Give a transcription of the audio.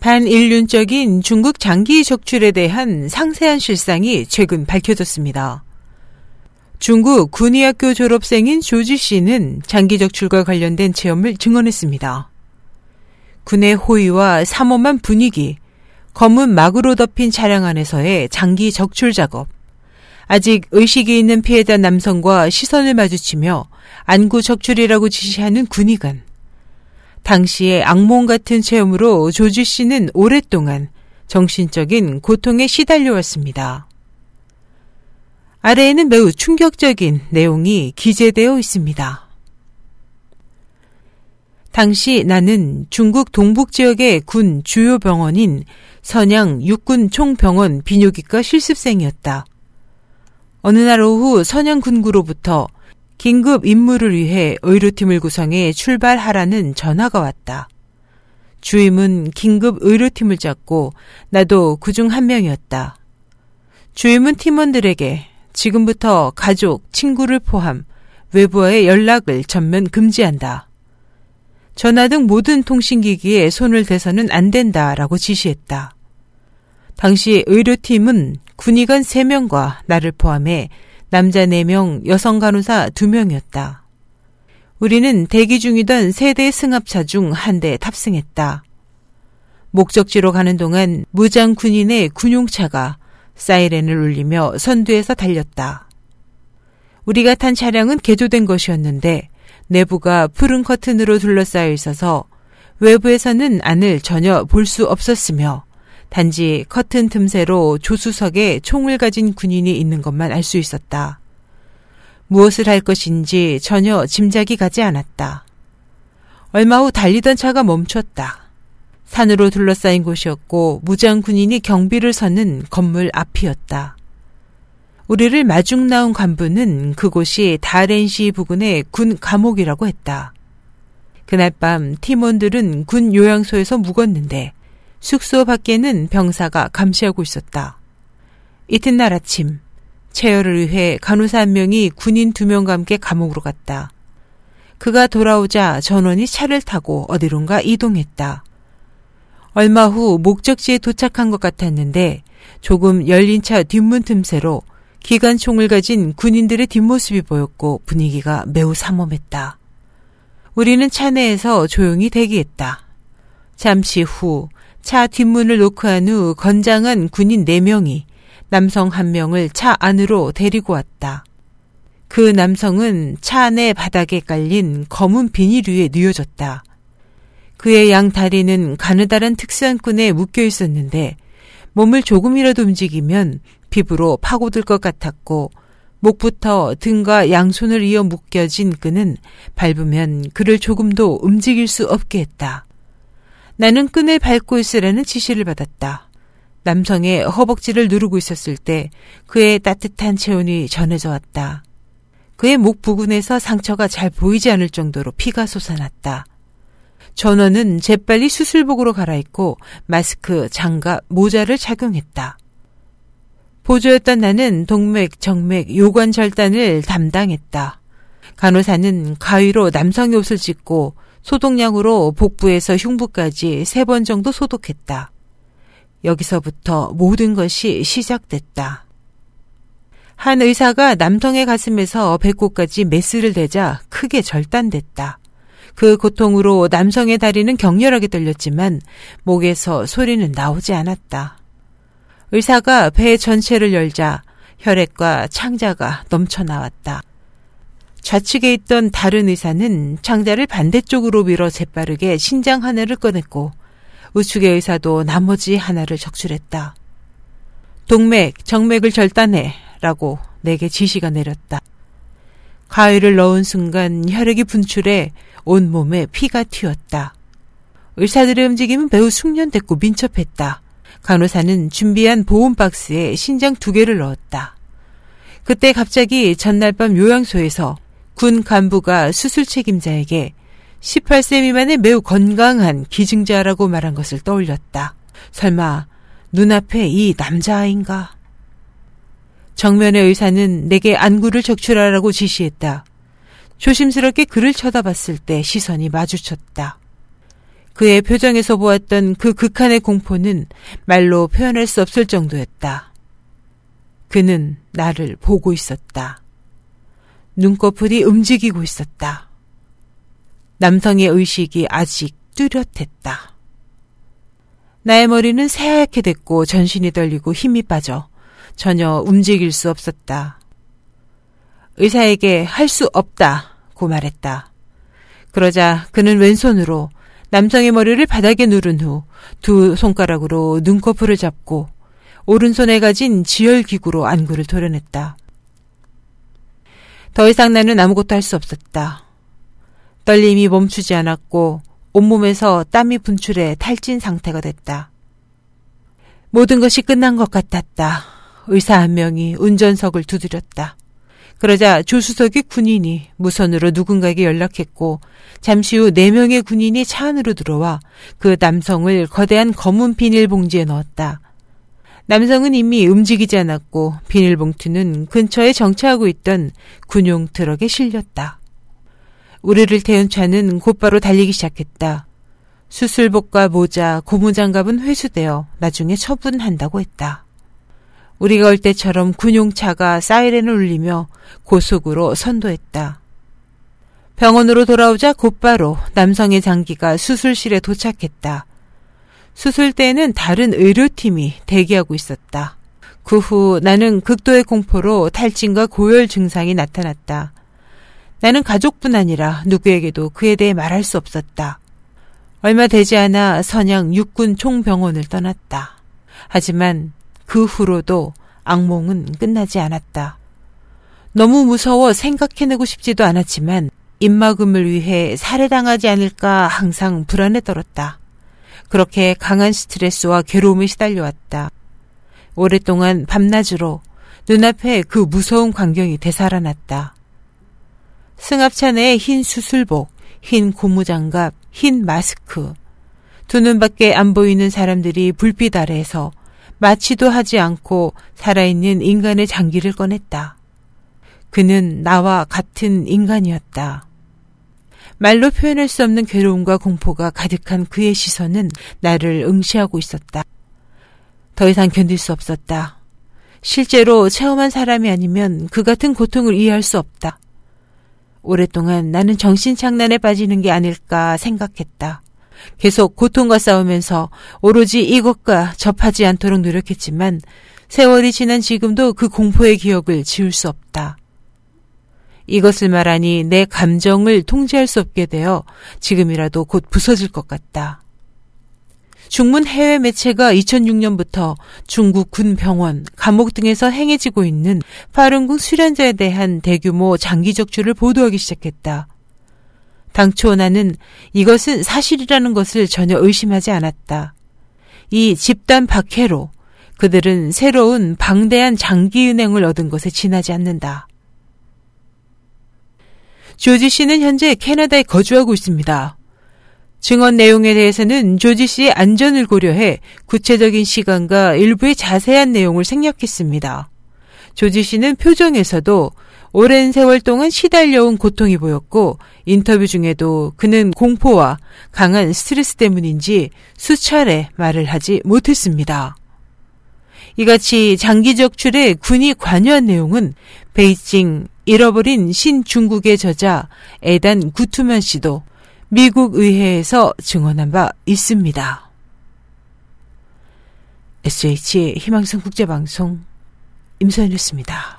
반인륜적인 중국 장기 적출에 대한 상세한 실상이 최근 밝혀졌습니다. 중국 군의학교 졸업생인 조지 씨는 장기 적출과 관련된 체험을 증언했습니다. 군의 호위와 삼엄한 분위기, 검은 막으로 덮인 차량 안에서의 장기 적출 작업, 아직 의식이 있는 피해자 남성과 시선을 마주치며 안구 적출이라고 지시하는 군의관, 당시의 악몽 같은 체험으로 조지 씨는 오랫동안 정신적인 고통에 시달려 왔습니다. 아래에는 매우 충격적인 내용이 기재되어 있습니다. 당시 나는 중국 동북 지역의 군 주요 병원인 선양 육군 총병원 비뇨기과 실습생이었다. 어느 날 오후 선양 군구로부터 긴급 임무를 위해 의료팀을 구성해 출발하라는 전화가 왔다. 주임은 긴급 의료팀을 짰고 나도 그 중 한 명이었다. 주임은 팀원들에게 지금부터 가족, 친구를 포함 외부와의 연락을 전면 금지한다. 전화 등 모든 통신기기에 손을 대서는 안 된다라고 지시했다. 당시 의료팀은 군의관 3명과 나를 포함해 남자 4명, 여성 간호사 2명이었다. 우리는 대기 중이던 세대 승합차 중 한 대에 탑승했다. 목적지로 가는 동안 무장 군인의 군용차가 사이렌을 울리며 선두에서 달렸다. 우리가 탄 차량은 개조된 것이었는데 내부가 푸른 커튼으로 둘러싸여 있어서 외부에서는 안을 전혀 볼 수 없었으며 단지 커튼 틈새로 조수석에 총을 가진 군인이 있는 것만 알 수 있었다. 무엇을 할 것인지 전혀 짐작이 가지 않았다. 얼마 후 달리던 차가 멈췄다. 산으로 둘러싸인 곳이었고 무장 군인이 경비를 서는 건물 앞이었다. 우리를 마중 나온 간부는 그곳이 다렌시 부근의 군 감옥이라고 했다. 그날 밤 팀원들은 군 요양소에서 묵었는데 숙소 밖에는 병사가 감시하고 있었다. 이튿날 아침 체열을 위해 간호사 한 명이 군인 두 명과 함께 감옥으로 갔다. 그가 돌아오자 전원이 차를 타고 어디론가 이동했다. 얼마 후 목적지에 도착한 것 같았는데 조금 열린 차 뒷문 틈새로 기관총을 가진 군인들의 뒷모습이 보였고 분위기가 매우 삼엄했다. 우리는 차 내에서 조용히 대기했다. 잠시 후 차 뒷문을 노크한 후 건장한 군인 4명이 남성 1명을 차 안으로 데리고 왔다. 그 남성은 차 안의 바닥에 깔린 검은 비닐 위에 누워졌다. 그의 양 다리는 가느다란 특수한 끈에 묶여 있었는데 몸을 조금이라도 움직이면 피부로 파고들 것 같았고 목부터 등과 양손을 이어 묶여진 끈은 밟으면 그를 조금도 움직일 수 없게 했다. 나는 끈을 밟고 있으라는 지시를 받았다. 남성의 허벅지를 누르고 있었을 때 그의 따뜻한 체온이 전해져 왔다. 그의 목 부근에서 상처가 잘 보이지 않을 정도로 피가 솟아났다. 전원은 재빨리 수술복으로 갈아입고 마스크, 장갑, 모자를 착용했다. 보조였던 나는 동맥, 정맥, 요관 절단을 담당했다. 간호사는 가위로 남성의 옷을 찢고 소독약으로 복부에서 흉부까지 세 번 정도 소독했다. 여기서부터 모든 것이 시작됐다. 한 의사가 남성의 가슴에서 배꼽까지 메스를 대자 크게 절단됐다. 그 고통으로 남성의 다리는 격렬하게 떨렸지만 목에서 소리는 나오지 않았다. 의사가 배 전체를 열자 혈액과 창자가 넘쳐나왔다. 좌측에 있던 다른 의사는 창자를 반대쪽으로 밀어 재빠르게 신장 하나를 꺼냈고 우측의 의사도 나머지 하나를 적출했다. 동맥, 정맥을 절단해 라고 내게 지시가 내렸다. 가위를 넣은 순간 혈액이 분출해 온 몸에 피가 튀었다. 의사들의 움직임은 매우 숙련됐고 민첩했다. 간호사는 준비한 보온 박스에 신장 두 개를 넣었다. 그때 갑자기 전날 밤 요양소에서 군 간부가 수술 책임자에게 18세 미만의 매우 건강한 기증자라고 말한 것을 떠올렸다. 설마 눈앞에 이 남자아인가? 정면의 의사는 내게 안구를 적출하라고 지시했다. 조심스럽게 그를 쳐다봤을 때 시선이 마주쳤다. 그의 표정에서 보았던 그 극한의 공포는 말로 표현할 수 없을 정도였다. 그는 나를 보고 있었다. 눈꺼풀이 움직이고 있었다. 남성의 의식이 아직 뚜렷했다. 나의 머리는 새하얗게 됐고 전신이 떨리고 힘이 빠져 전혀 움직일 수 없었다. 의사에게 할 수 없다고 말했다. 그러자 그는 왼손으로 남성의 머리를 바닥에 누른 후 두 손가락으로 눈꺼풀을 잡고 오른손에 가진 지혈기구로 안구를 도려냈다. 더 이상 나는 아무것도 할 수 없었다. 떨림이 멈추지 않았고 온몸에서 땀이 분출해 탈진 상태가 됐다. 모든 것이 끝난 것 같았다. 의사 한 명이 운전석을 두드렸다. 그러자 조수석의 군인이 무선으로 누군가에게 연락했고 잠시 후 네 명의 군인이 차 안으로 들어와 그 남성을 거대한 검은 비닐봉지에 넣었다. 남성은 이미 움직이지 않았고 비닐봉투는 근처에 정차하고 있던 군용 트럭에 실렸다. 우리를 태운 차는 곧바로 달리기 시작했다. 수술복과 모자, 고무장갑은 회수되어 나중에 처분한다고 했다. 우리가 올 때처럼 군용차가 사이렌을 울리며 고속으로 선도했다. 병원으로 돌아오자 곧바로 남성의 장기가 수술실에 도착했다. 수술대에는 다른 의료팀이 대기하고 있었다. 그 후 나는 극도의 공포로 탈진과 고열 증상이 나타났다. 나는 가족뿐 아니라 누구에게도 그에 대해 말할 수 없었다. 얼마 되지 않아 선양 육군 총병원을 떠났다. 하지만 그 후로도 악몽은 끝나지 않았다. 너무 무서워 생각해내고 싶지도 않았지만 입막음을 위해 살해당하지 않을까 항상 불안에 떨었다. 그렇게 강한 스트레스와 괴로움에 시달려왔다. 오랫동안 밤낮으로 눈앞에 그 무서운 광경이 되살아났다. 승합차 내에 흰 수술복, 흰 고무장갑, 흰 마스크. 두 눈밖에 안 보이는 사람들이 불빛 아래에서 마취도 하지 않고 살아있는 인간의 장기를 꺼냈다. 그는 나와 같은 인간이었다. 말로 표현할 수 없는 괴로움과 공포가 가득한 그의 시선은 나를 응시하고 있었다. 더 이상 견딜 수 없었다. 실제로 체험한 사람이 아니면 그 같은 고통을 이해할 수 없다. 오랫동안 나는 정신착란에 빠지는 게 아닐까 생각했다. 계속 고통과 싸우면서 오로지 이것과 접하지 않도록 노력했지만 세월이 지난 지금도 그 공포의 기억을 지울 수 없다. 이것을 말하니 내 감정을 통제할 수 없게 되어 지금이라도 곧 부서질 것 같다. 중문 해외 매체가 2006년부터 중국 군 병원, 감옥 등에서 행해지고 있는 파룬궁 수련자에 대한 대규모 장기 적출을 보도하기 시작했다. 당초 나는 이것은 사실이라는 것을 전혀 의심하지 않았다. 이 집단 박해로 그들은 새로운 방대한 장기은행을 얻은 것에 지나지 않는다. 조지 씨는 현재 캐나다에 거주하고 있습니다. 증언 내용에 대해서는 조지 씨의 안전을 고려해 구체적인 시간과 일부의 자세한 내용을 생략했습니다. 조지 씨는 표정에서도 오랜 세월 동안 시달려온 고통이 보였고 인터뷰 중에도 그는 공포와 강한 스트레스 때문인지 수차례 말을 하지 못했습니다. 이같이 장기적 출에 군이 관여한 내용은 베이징 잃어버린 신중국의 저자 에단 구투만 씨도 미국 의회에서 증언한 바 있습니다. SH 희망성 국제방송 임소연이었습니다.